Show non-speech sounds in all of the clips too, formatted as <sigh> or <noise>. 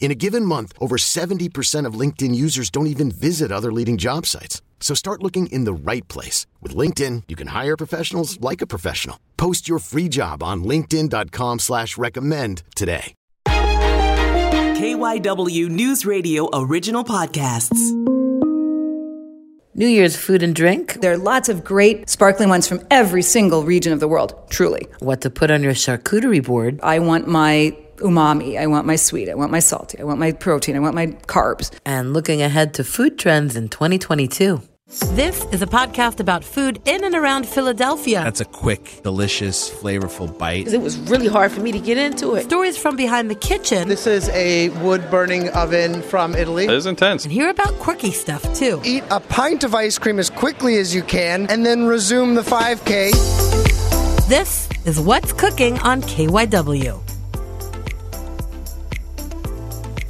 In a given month, over 70% of LinkedIn users don't even visit other leading job sites. So start looking in the right place. With LinkedIn, you can hire professionals like a professional. Post your free job on linkedin.com slash recommend today. KYW News Radio original podcasts. New Year's food and drink. There are lots of great sparkling ones from every single region of the world, truly. What to put on your charcuterie board. I want my umami, I want my sweet, I want my salty, I want my protein, I want my carbs. And looking ahead to food trends in 2022. This is a podcast about food in and around Philadelphia. That's a quick, delicious, flavorful bite. It was really hard for me to get into it. Stories from behind the kitchen. This is a wood burning oven from Italy. It is intense. And hear about quirky stuff too. Eat a pint of ice cream as quickly as you can and then resume the 5K. This is What's Cooking on KYW.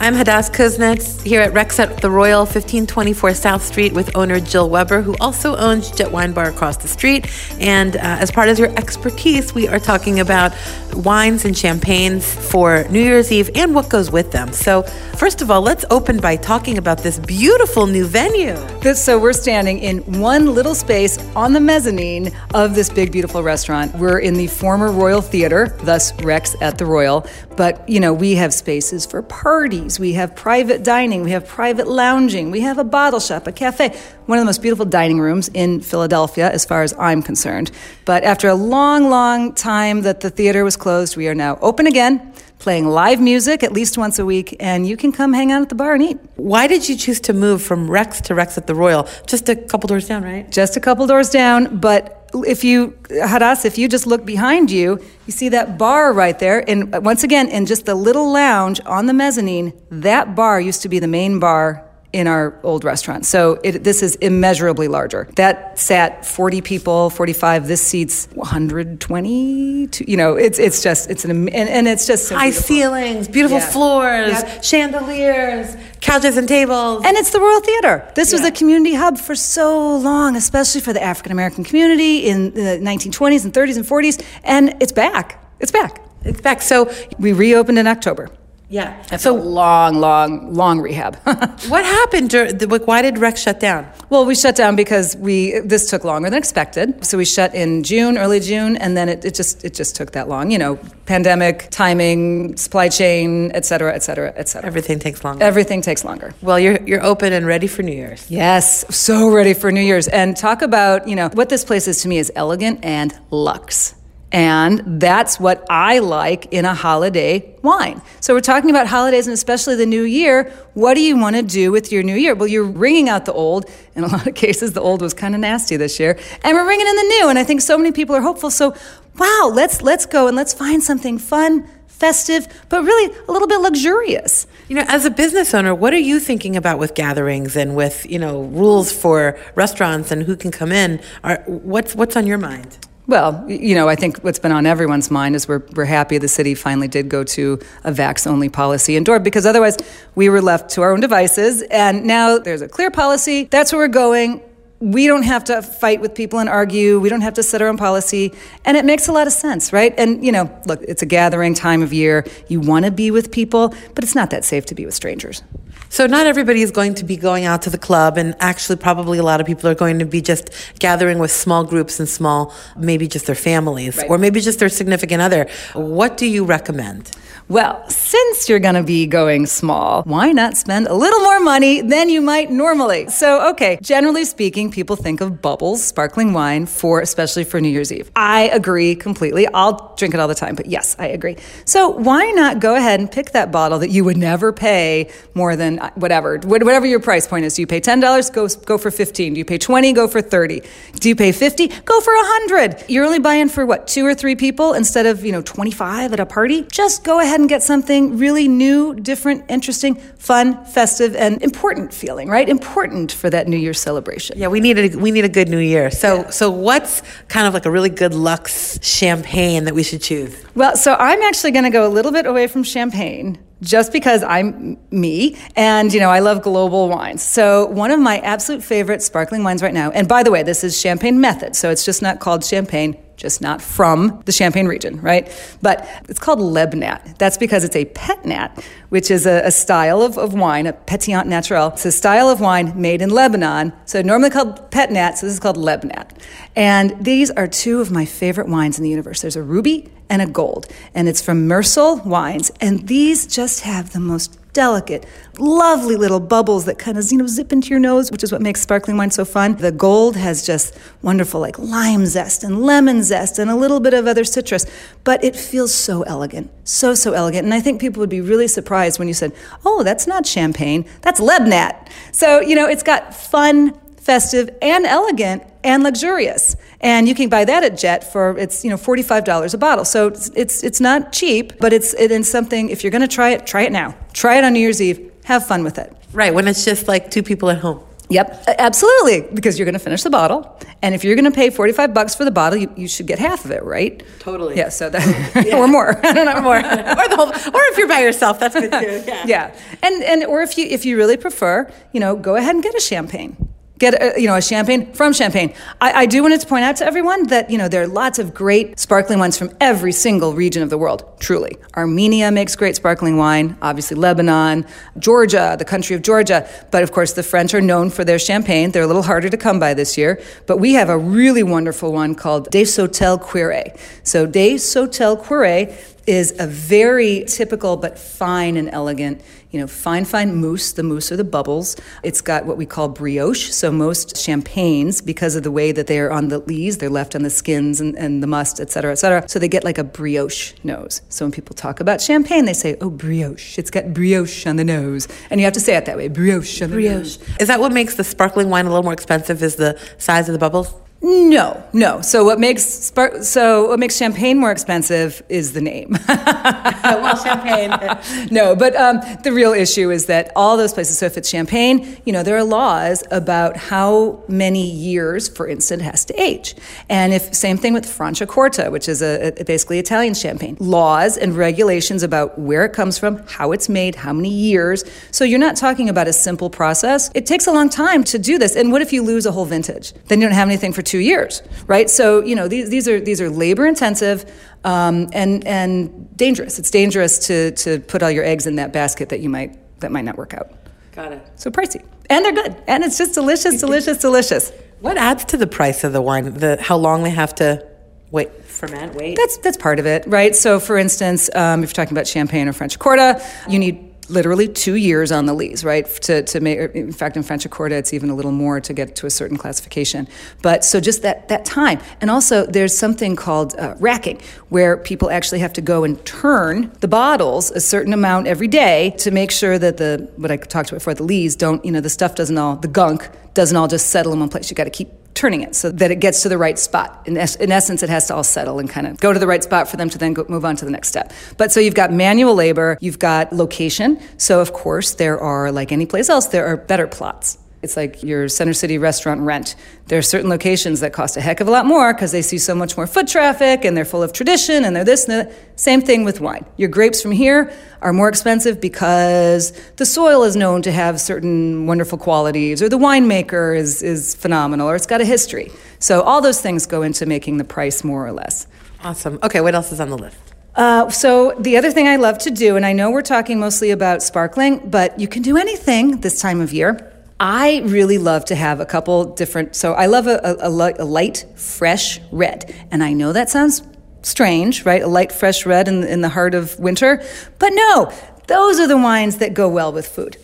I'm Hadas Kuznits here at Rex at the Royal, 1524 South Street, with owner Jill Weber, who also owns Jet Wine Bar across the street. And uh, as part of your expertise, we are talking about wines and champagnes for New Year's Eve and what goes with them. So, first of all, let's open by talking about this beautiful new venue. So, we're standing in one little space on the mezzanine of this big, beautiful restaurant. We're in the former Royal Theater, thus Rex at the Royal. But, you know, we have spaces for parties, we have private dining, we have private lounging, we have a bottle shop, a cafe, one of the most beautiful dining rooms in Philadelphia, as far as I'm concerned. But after a long, long time that the theater was closed, we are now open again playing live music at least once a week, and you can come hang out at the bar and eat. Why did you choose to move from Rex to Rex at the Royal? Just a couple doors down, right? Just a couple doors down, but if you Hadas, if you just look behind you, you see that bar right there. And once again, in just the little lounge on the mezzanine, that bar used to be the main bar in our old restaurant. So it, this is immeasurably larger. That sat 40 people, 45. This seats 120. you know, it's it's just it's an and, and it's just so high beautiful. ceilings, beautiful Yeah. floors, Yep. chandeliers, couches and tables. And it's the Royal Theater. This was a community hub for so long, especially for the African American community in the 1920s and 30s and 40s. And it's back. It's back. it's back. So We reopened in October. Yeah. So long, long, long rehab. <laughs> What happened? dur- the- like, Why did Rex shut down? well, we shut down because we this took longer than expected. So we shut in June, early June, and then it, it just it just took that long. You know, pandemic, timing, supply chain, et cetera, et cetera, et cetera. Everything takes longer. Everything takes longer. well, you're you're open and ready for New Year's. Yes, so ready for New Year's. And talk about, you know, what this place is to me is elegant and luxe. And that's what I like in a holiday wine. So we're talking about holidays and especially the new year. What do you want to do with your new year? Well, you're ringing out the old. In a <laughs> lot of cases, the old was kind of nasty this year, and we're ringing in the new. And I think so many people are hopeful. So, wow, let's let's go and let's find something fun, festive, but really a little bit luxurious. You know, as a business owner, what are you thinking about with gatherings and with you know rules for restaurants and who can come in? Are what's what's on your mind? Well, you know, I think what's been on everyone's mind is we're, we're happy the city finally did go to a vax only policy indoor because otherwise we were left to our own devices. And now there's a clear policy. That's where we're going. We don't have to fight with people and argue. We don't have to set our own policy. And it makes a lot of sense, right? And, you know, look, it's a gathering time of year. You want to be with people, but it's not that safe to be with strangers. So not everybody is going to be going out to the club, and actually, probably a lot of people are going to be just gathering with small groups and small, maybe just their families, Right. or maybe just their significant other. What do you recommend? Well, since you're going to be going small, why not spend a little more money than you might normally? So, okay, generally speaking, people think of bubbles, sparkling wine, for especially for New Year's Eve. I agree completely. I'll drink it all the time, but yes, I agree. So, why not go ahead and pick that bottle that you would never pay more than whatever, whatever your price point is. Do you pay $10? Go, go for 15. Do you pay 20? Go for 30. Do you pay 50? Go for 100. You're only buying for what, two or three people instead of, you know, 25 at a party? Just go ahead and get something really new, different, interesting, fun, festive, and important feeling, right? Important for that New Year's celebration. Yeah, we need a we need a good New Year. So so what's kind of like a really good Lux champagne that we should choose? Well, so I'm actually going to go a little bit away from champagne just because I'm me and you know I love global wines. So one of my absolute favorite sparkling wines right now. And by the way, this is Champagne Method, so it's just not called champagne just not from the Champagne region, right? But it's called Lebnat. That's because it's a pet nat, which is a, a style of, of wine, a pétillant naturel. It's a style of wine made in Lebanon. So normally called pet nat, so this is called Lebnat. And these are two of my favorite wines in the universe. There's a ruby and a gold, and it's from Mersel Wines. And these just have the most delicate, lovely little bubbles that kind of you know zip into your nose, which is what makes sparkling wine so fun. The gold has just wonderful like lime zest and lemon zest and a little bit of other citrus, but it feels so elegant, so so elegant. And I think people would be really surprised when you said, "Oh, that's not champagne, that's Lebnat." So you know, it's got fun festive and elegant and luxurious. And you can buy that at Jet for it's you know forty five dollars a bottle. So it's, it's it's not cheap, but it's it is something. If you're going to try it, try it now. Try it on New Year's Eve. Have fun with it. Right, when it's just like two people at home. Yep, absolutely. Because you're going to finish the bottle, and if you're going to pay forty five bucks for the bottle, you, you should get half of it, right? Totally. Yeah. So that <laughs> <laughs> or more. I don't know Or, or the whole, or if you're by yourself, that's good too. Yeah. <laughs> yeah and and or if you if you really prefer you know go ahead and get a champagne get a, you know a champagne from champagne. I, I do want to point out to everyone that you know there are lots of great sparkling wines from every single region of the world truly. Armenia makes great sparkling wine obviously lebanon georgia the country of georgia. But of course the french are known for their champagne. They're a little harder to come by this year. But we have a really wonderful one called des sautel quire so des sautel quire is a very typical but fine and elegant, you know, fine, fine mousse. The mousse are the bubbles. It's got what we call brioche. So most champagnes, because of the way that they are on the lees, they're left on the skins and, and the must, et cetera, et cetera. So they get like a brioche nose. So when people talk about champagne, they say, oh, brioche. It's got brioche on the nose. And you have to say it that way, brioche on the nose. Is that what makes the sparkling wine a little more expensive? Is the size of the bubbles? No, no. So what makes spark- so what makes champagne more expensive is the name. <laughs> well, champagne. <laughs> no, but um, the real issue is that all those places. So if it's champagne, you know there are laws about how many years, for instance, has to age. And if same thing with Franciacorta, which is a, a basically Italian champagne, laws and regulations about where it comes from, how it's made, how many years. So you're not talking about a simple process. It takes a long time to do this. And what if you lose a whole vintage? Then you don't have anything for two years, right? So you know these, these are these are labor intensive um, and and dangerous. It's dangerous to to put all your eggs in that basket that you might that might not work out. Got it. So pricey, and they're good, and it's just delicious, <laughs> delicious, delicious. What adds to the price of the wine? The how long they have to wait ferment? Wait. That's that's part of it, right? So, for instance, um, if you're talking about champagne or Franciacorta, you need literally two years on the lees, right? To, to make, in fact, in Franciacorta, it's even a little more to get to a certain classification. But so just that, that time. And also, there's something called uh, racking, where people actually have to go and turn the bottles a certain amount every day to make sure that the, what I talked about before, the lees don't, you know, the stuff doesn't all, the gunk doesn't all just settle in one place. You got to keep turning it so that it gets to the right spot. In, es- in essence, it has to all settle and kind of go to the right spot for them to then go, move on to the next step. But so you've got manual labor, you've got location. So, of course, there are, like any place else, there are better plots. It's like your Center City restaurant rent. There are certain locations that cost a heck of a lot more because they see so much more foot traffic and they're full of tradition and they're this and that. Same thing with wine. Your grapes from here are more expensive because the soil is known to have certain wonderful qualities or the winemaker is, is phenomenal or it's got a history. So all those things go into making the price more or less. Awesome. Okay, what else is on the list? Uh, so the other thing I love to do, and I know we're talking mostly about sparkling, but you can do anything this time of year. I really love to have a couple different. So I love a, a, a light, fresh red, and I know that sounds strange, right? A light, fresh red in, in the heart of winter, but no, those are the wines that go well with food.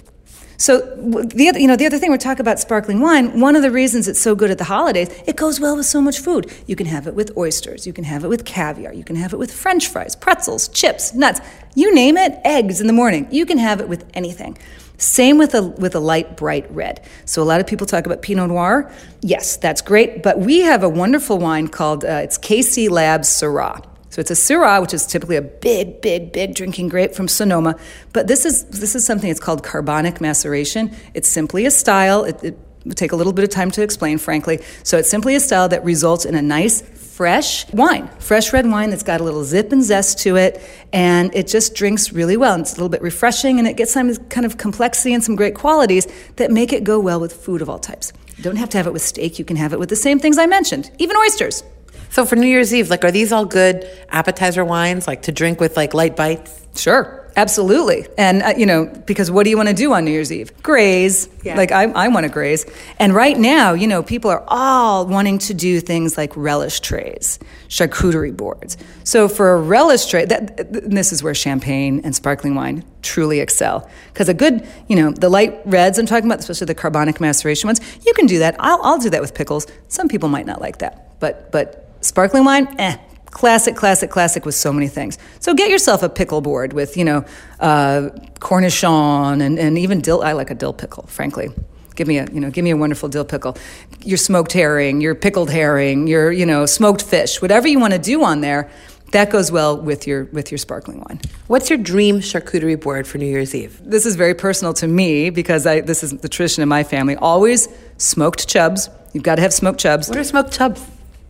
So the other, you know, the other thing we're talking about sparkling wine. One of the reasons it's so good at the holidays, it goes well with so much food. You can have it with oysters, you can have it with caviar, you can have it with French fries, pretzels, chips, nuts, you name it. Eggs in the morning. You can have it with anything. Same with a with a light bright red. So a lot of people talk about Pinot Noir. Yes, that's great. But we have a wonderful wine called uh, it's KC Labs Syrah. So it's a Syrah, which is typically a big, big, big drinking grape from Sonoma. But this is this is something that's called carbonic maceration. It's simply a style. It, it would take a little bit of time to explain, frankly. So it's simply a style that results in a nice, fresh wine, fresh red wine that's got a little zip and zest to it, and it just drinks really well. And it's a little bit refreshing, and it gets some kind of complexity and some great qualities that make it go well with food of all types. You don't have to have it with steak. You can have it with the same things I mentioned, even oysters. So for New Year's Eve, like, are these all good appetizer wines, like to drink with like light bites? Sure. Absolutely. And, uh, you know, because what do you want to do on New Year's Eve? Graze. Yeah. Like, I, I want to graze. And right now, you know, people are all wanting to do things like relish trays, charcuterie boards. So for a relish tray, that, this is where champagne and sparkling wine truly excel. Because a good, you know, the light reds I'm talking about, especially the carbonic maceration ones, you can do that. I'll, I'll do that with pickles. Some people might not like that. But, but Sparkling wine, eh, classic, classic, classic with so many things. So get yourself a pickle board with, you know, uh, cornichon and, and even dill. I like a dill pickle, frankly. Give me a, you know, give me a wonderful dill pickle. Your smoked herring, your pickled herring, your, you know, smoked fish, whatever you want to do on there, that goes well with your with your sparkling wine. What's your dream charcuterie board for New Year's Eve? This is very personal to me because I, this is the tradition in my family. Always smoked chubs. You've got to have smoked chubs. What are smoked chubs?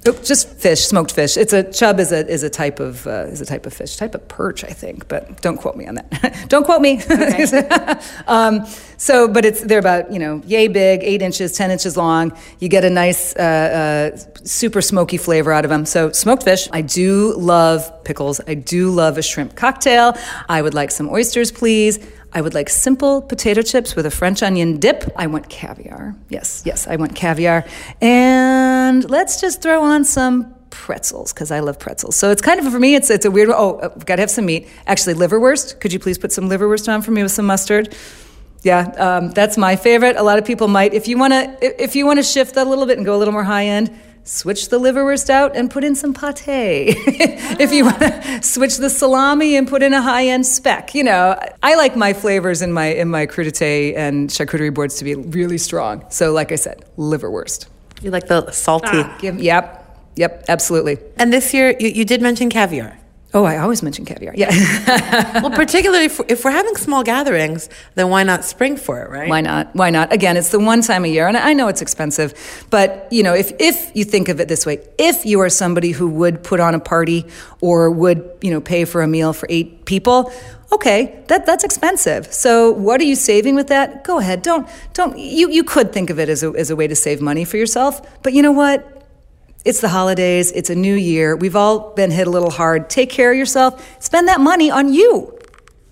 Oh, just fish, smoked fish. It's a chub is a is a type of uh, is a type of fish, type of perch, I think. But don't quote me on that. <laughs> don't quote me. Okay. <laughs> um, so, but it's they're about you know yay big, eight inches, ten inches long. You get a nice, uh, uh, super smoky flavor out of them. So, smoked fish. I do love pickles. I do love a shrimp cocktail. I would like some oysters, please. I would like simple potato chips with a French onion dip. I want caviar. Yes, yes, I want caviar. And let's just throw on some pretzels because I love pretzels. So it's kind of for me, it's it's a weird. Oh, I've uh, got to have some meat. Actually, liverwurst. Could you please put some liverwurst on for me with some mustard? Yeah, um, that's my favorite. A lot of people might, if you want to, if you want to shift that a little bit and go a little more high end, switch the liverwurst out and put in some pate. <laughs> if you want to switch the salami and put in a high-end speck, you know, I like my flavors in my in my crudité and charcuterie boards to be really strong. So, like I said, liverwurst. You like the salty? Ah, give, yep, yep, absolutely. And this year, you, you did mention caviar. Oh, I always mention caviar. Yeah. <laughs> well, particularly if, if, we're having small gatherings, then why not spring for it, right? Why not? Why not? Again, it's the one time a year, and I know it's expensive, but you know, if if you think of it this way, if you are somebody who would put on a party or would you know pay for a meal for eight people, okay, that that's expensive. So what are you saving with that? Go ahead. Don't don't you you could think of it as a as a way to save money for yourself, but you know what? It's the holidays, it's a new year. We've all been hit a little hard. Take care of yourself. Spend that money on you.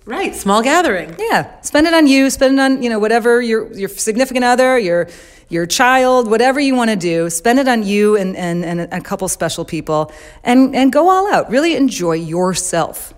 Right, small gathering. Yeah, spend it on you. Spend it on you know whatever your your significant other, your your child, whatever you want to do. Spend it on you and, and and a couple special people, and and go all out. Really enjoy yourself.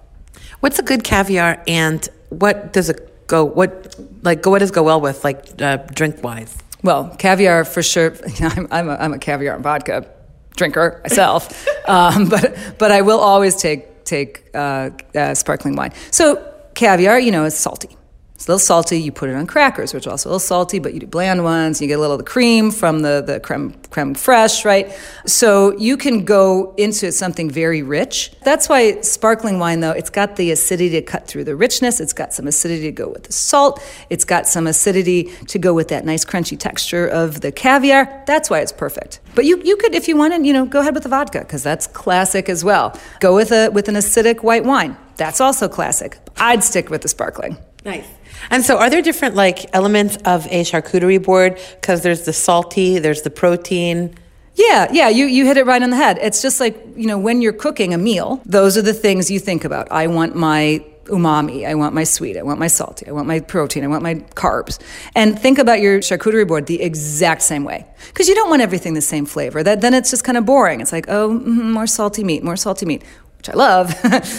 What's a good caviar, and what does it go? What like go? What does go well with like uh, drink wise? Well, caviar for sure. <laughs> I'm, I'm, a, I'm a caviar and vodka drinker myself, <laughs> um, but but I will always take take uh, uh, sparkling wine. So caviar, you know, is salty. It's a little salty. You put it on crackers, which are also a little salty, but you do bland ones. You get a little of the cream from the, the creme, creme fraiche, right? So you can go into something very rich. That's why sparkling wine, though, it's got the acidity to cut through the richness. It's got some acidity to go with the salt. It's got some acidity to go with that nice crunchy texture of the caviar. That's why it's perfect. But you, you could, if you wanted, you know, go ahead with the vodka because that's classic as well. Go with a with an acidic white wine. That's also classic. I'd stick with the sparkling. Nice. And so, are there different like elements of a charcuterie board? Because there's the salty, there's the protein. Yeah, yeah, you, you hit it right on the head. It's just like, you know, when you're cooking a meal, those are the things you think about. I want my umami, I want my sweet, I want my salty, I want my protein, I want my carbs. And think about your charcuterie board the exact same way. Because you don't want everything the same flavor. That, then it's just kind of boring. It's like, oh, mm, more salty meat, more salty meat, which I love.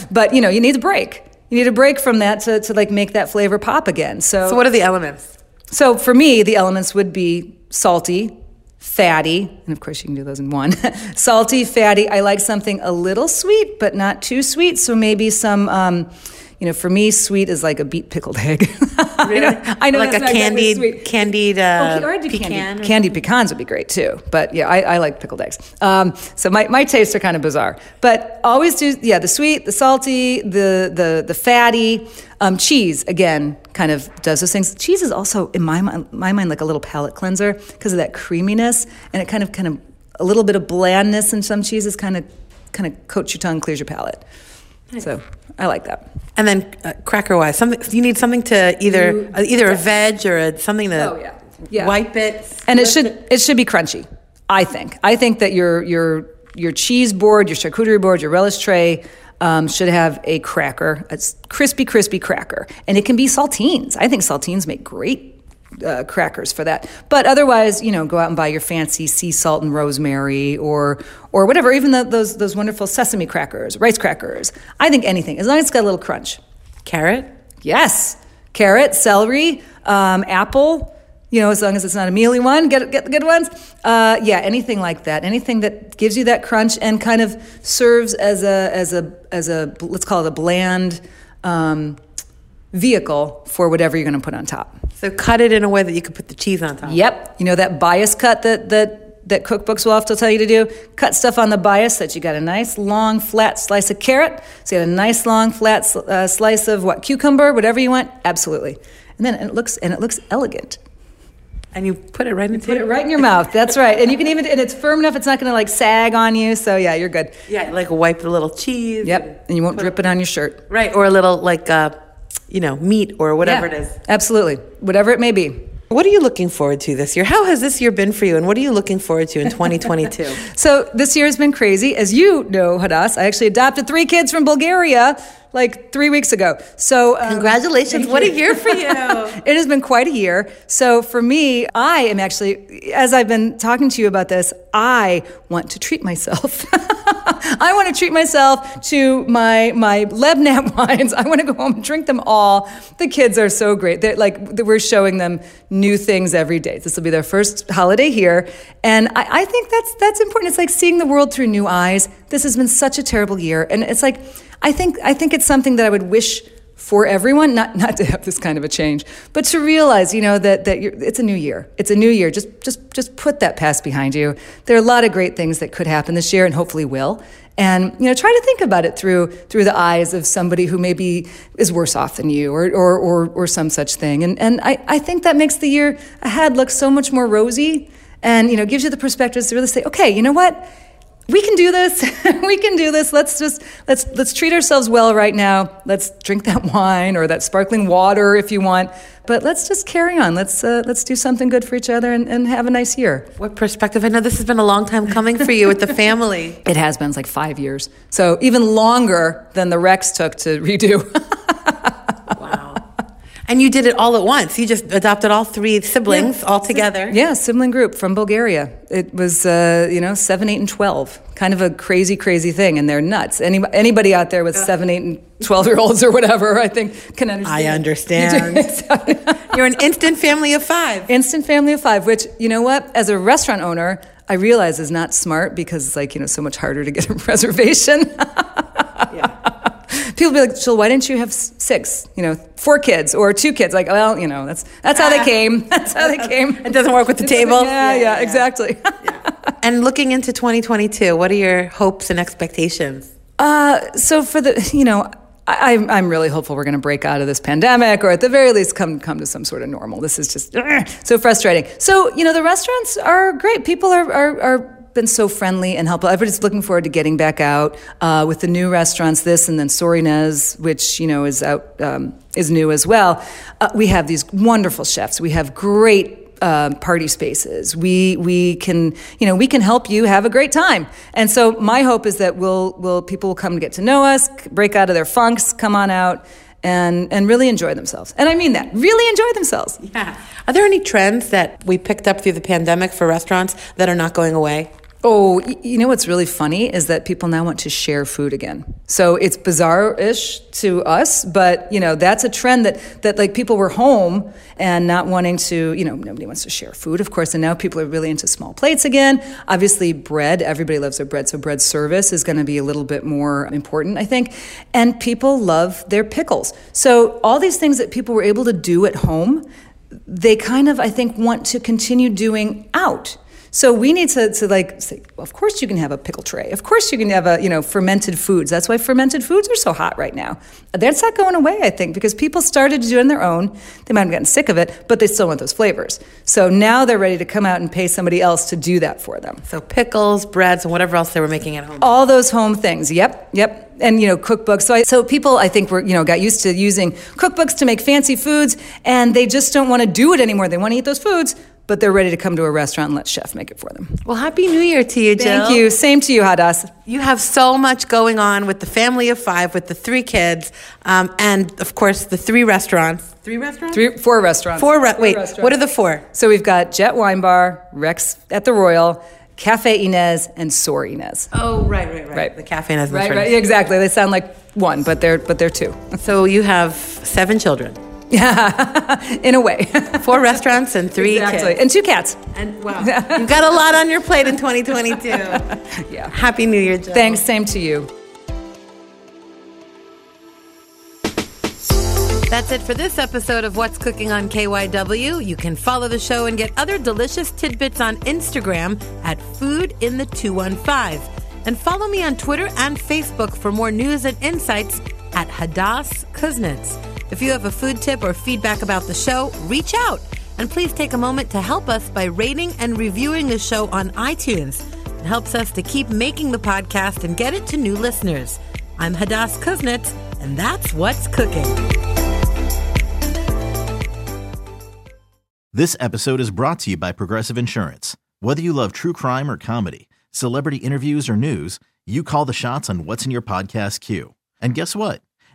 <laughs> but, you know, you need a break. You need a break from that to, to like make that flavor pop again. So, So, what are the elements? so for me, the elements would be salty, fatty, and of course you can do those in one. <laughs> salty, fatty. I like something a little sweet, but not too sweet. So maybe some, um, you know, for me, sweet is like a beet pickled egg. <laughs> I know, I know like that's a not exactly candied, candied uh, Okay, or I do pecan. candied, candied pecans would be great too. But yeah, I, I like pickled eggs. Um, so my, my tastes are kind of bizarre. But always do yeah the sweet, the salty, the the the fatty. Um, cheese again kind of does those things. Cheese is also in my mind, my mind like a little palate cleanser because of that creaminess and it kind of kind of a little bit of blandness in some cheeses kind of kind of coats your tongue, clears your palate. So I like that. And then uh, cracker wise, something you need something to either uh, either a veg or a, something to Oh, yeah. Yeah. wipe it. and it should it should be crunchy. I think. I think that your your your cheese board, your charcuterie board, your relish tray um, should have a cracker, a crispy, crispy cracker, and it can be saltines. I think saltines make great uh, crackers for that. But otherwise, you know, go out and buy your fancy sea salt and rosemary, or or whatever. Even the, those those wonderful sesame crackers, rice crackers. I think anything as long as it's got a little crunch. Carrot. Yes, carrot, celery, um, apple. You know, as long as it's not a mealy one, get get the good ones. Uh, yeah, anything like that. Anything that gives you that crunch and kind of serves as a as a as a let's call it a bland um, vehicle for whatever you're going to put on top. So cut it in a way that you can put the cheese on top. Yep. You know that bias cut that that that cookbooks will to tell you to do. Cut stuff on the bias that you got a nice long flat slice of carrot. So you got a nice long flat uh, slice of what cucumber, whatever you want. Absolutely. And then it looks and it looks elegant. And you put it right into Put it right in your mouth. That's right. And you can even and it's firm enough. It's not going to like sag on you. So yeah, you're good. Yeah, like wipe the little cheese. Yep. And you won't drip it on your shirt. Right, or a little like uh, you know meat or whatever Yeah, it is. Absolutely. Whatever it may be. What are you looking forward to this year? How has this year been for you, and what are you looking forward to in 2022? <laughs> So this year has been crazy. As you know, Hadas, I actually adopted three kids from Bulgaria like three weeks ago. So um, Congratulations! What a year for you! <laughs> it has been quite a year. So for me, I am actually, as I've been talking to you about this, I want to treat myself. <laughs> I want to treat myself to my my Lebnat <laughs> wines. I want to go home and drink them all. The kids are so great. They're like we're showing them new things every day. This will be their first holiday here, and I, I think that's that's important. It's like seeing the world through new eyes. This has been such a terrible year, and it's like I think I think it's something that I would wish for everyone, not not to have this kind of a change, but to realize, you know, that that it's a new year. It's a new year. Just just just put that past behind you. There are a lot of great things that could happen this year, and hopefully will. And you know, try to think about it through through the eyes of somebody who maybe is worse off than you, or or or, or some such thing. And and I, I think that makes the year ahead look so much more rosy, and you know, gives you the perspectives to really say, okay, you know what we can do this. <laughs> We can do this. Let's just let's let's treat ourselves well right now. Let's drink that wine or that sparkling water if you want. But let's just carry on. Let's uh, let's do something good for each other and, and have a nice year. What perspective? I know this has been a long time coming for you with the family. <laughs> it has been. It's like five years. So even longer than the rex took to redo. <laughs> And you did it all at once. You just adopted all three siblings all together. yeah sibling group from bulgaria it was uh, you know 7 8 and 12 kind of a crazy crazy thing and they're nuts Any, anybody out there with 7 8 and 12 year olds or whatever i think can understand I understand. <laughs> <laughs> <laughs> You're an instant family of five. Instant family of five, which, you know what, as a restaurant owner, I realize is not smart because it's like, you know, so much harder to get a reservation. People be like, Jill, why didn't you have six, you know, four kids or two kids? Like, well, you know, that's that's how they came. <laughs> That's how they came. It doesn't work with the <laughs> table. Yeah, yeah, exactly. And looking into 2022, what are your hopes and expectations? Uh, so for the, you know, I, I'm I'm really hopeful we're going to break out of this pandemic, or at the very least, come come to some sort of normal. This is just ugh, <clears throat> so frustrating. So you know, the restaurants are great. People are are. are been so friendly and helpful. Everybody's looking forward to getting back out uh, with the new restaurants. This and then Sor Ynez, which you know is out um, is new as well. Uh, we have these wonderful chefs. We have great uh, party spaces. We we can you know we can help you have a great time. And so my hope is that we'll will people will come to get to know us, break out of their funks, come on out. And, and really enjoy themselves. And I mean that, really enjoy themselves. Yeah. Are there any trends that we picked up through the pandemic for restaurants that are not going away? Oh, you know what's really funny is that people now want to share food again. So it's bizarre-ish to us, but you know that's a trend that that like people were home and not wanting to, you know, nobody wants to share food, of course, and now people are really into small plates again. Obviously, bread, everybody loves their bread, so bread service is going to be a little bit more important, I think. And people love their pickles. So all these things that people were able to do at home, they kind of I think want to continue doing out. So we need to, to like say, well, of course you can have a pickle tray. Of course you can have a, you know, fermented foods. That's why fermented foods are so hot right now. That's not going away, I think, because people started to do it on their own. They might have gotten sick of it, but they still want those flavors. So now they're ready to come out and pay somebody else to do that for them. So pickles, breads, and whatever else they were making at home. All those home things. Yep, yep and you know cookbooks so I, so people i think were you know got used to using cookbooks to make fancy foods and they just don't want to do it anymore they want to eat those foods but they're ready to come to a restaurant and let chef make it for them. Well, happy New Year to you, Jill. Thank you. Same to you, Hadas. You have so much going on with the family of five, with the three kids, um, and of course the three restaurants. Three restaurants? Three, four restaurants. Four. Re- four wait, restaurants. what are the four? So we've got Jet Wine Bar, Rex at the Royal. Cafe Ynez and Sor Ynez. Oh, right, right, right. Right. The Cafe Ynez. Right, right, exactly. They sound like one, but they're but they're two. <laughs> So you have seven children. Yeah, <laughs> in a way. <laughs> Four restaurants and three exactly. kids. And two cats. And wow, <laughs> you've got a lot on your plate in 2022. yeah. Happy New Year, Jill. Thanks. Same to you. That's it for this episode of What's Cooking on KYW. You can follow the show and get other delicious tidbits on Instagram at Food in the 215. And follow me on Twitter and Facebook for more news and insights at Hadas Kuznits. If you have a food tip or feedback about the show, reach out. And please take a moment to help us by rating and reviewing the show on iTunes. It helps us to keep making the podcast and get it to new listeners. I'm Hadas Kuznits, and that's what's cooking. This episode is brought to you by Progressive Insurance. Whether you love true crime or comedy, celebrity interviews or news, you call the shots on what's in your podcast queue. And guess what?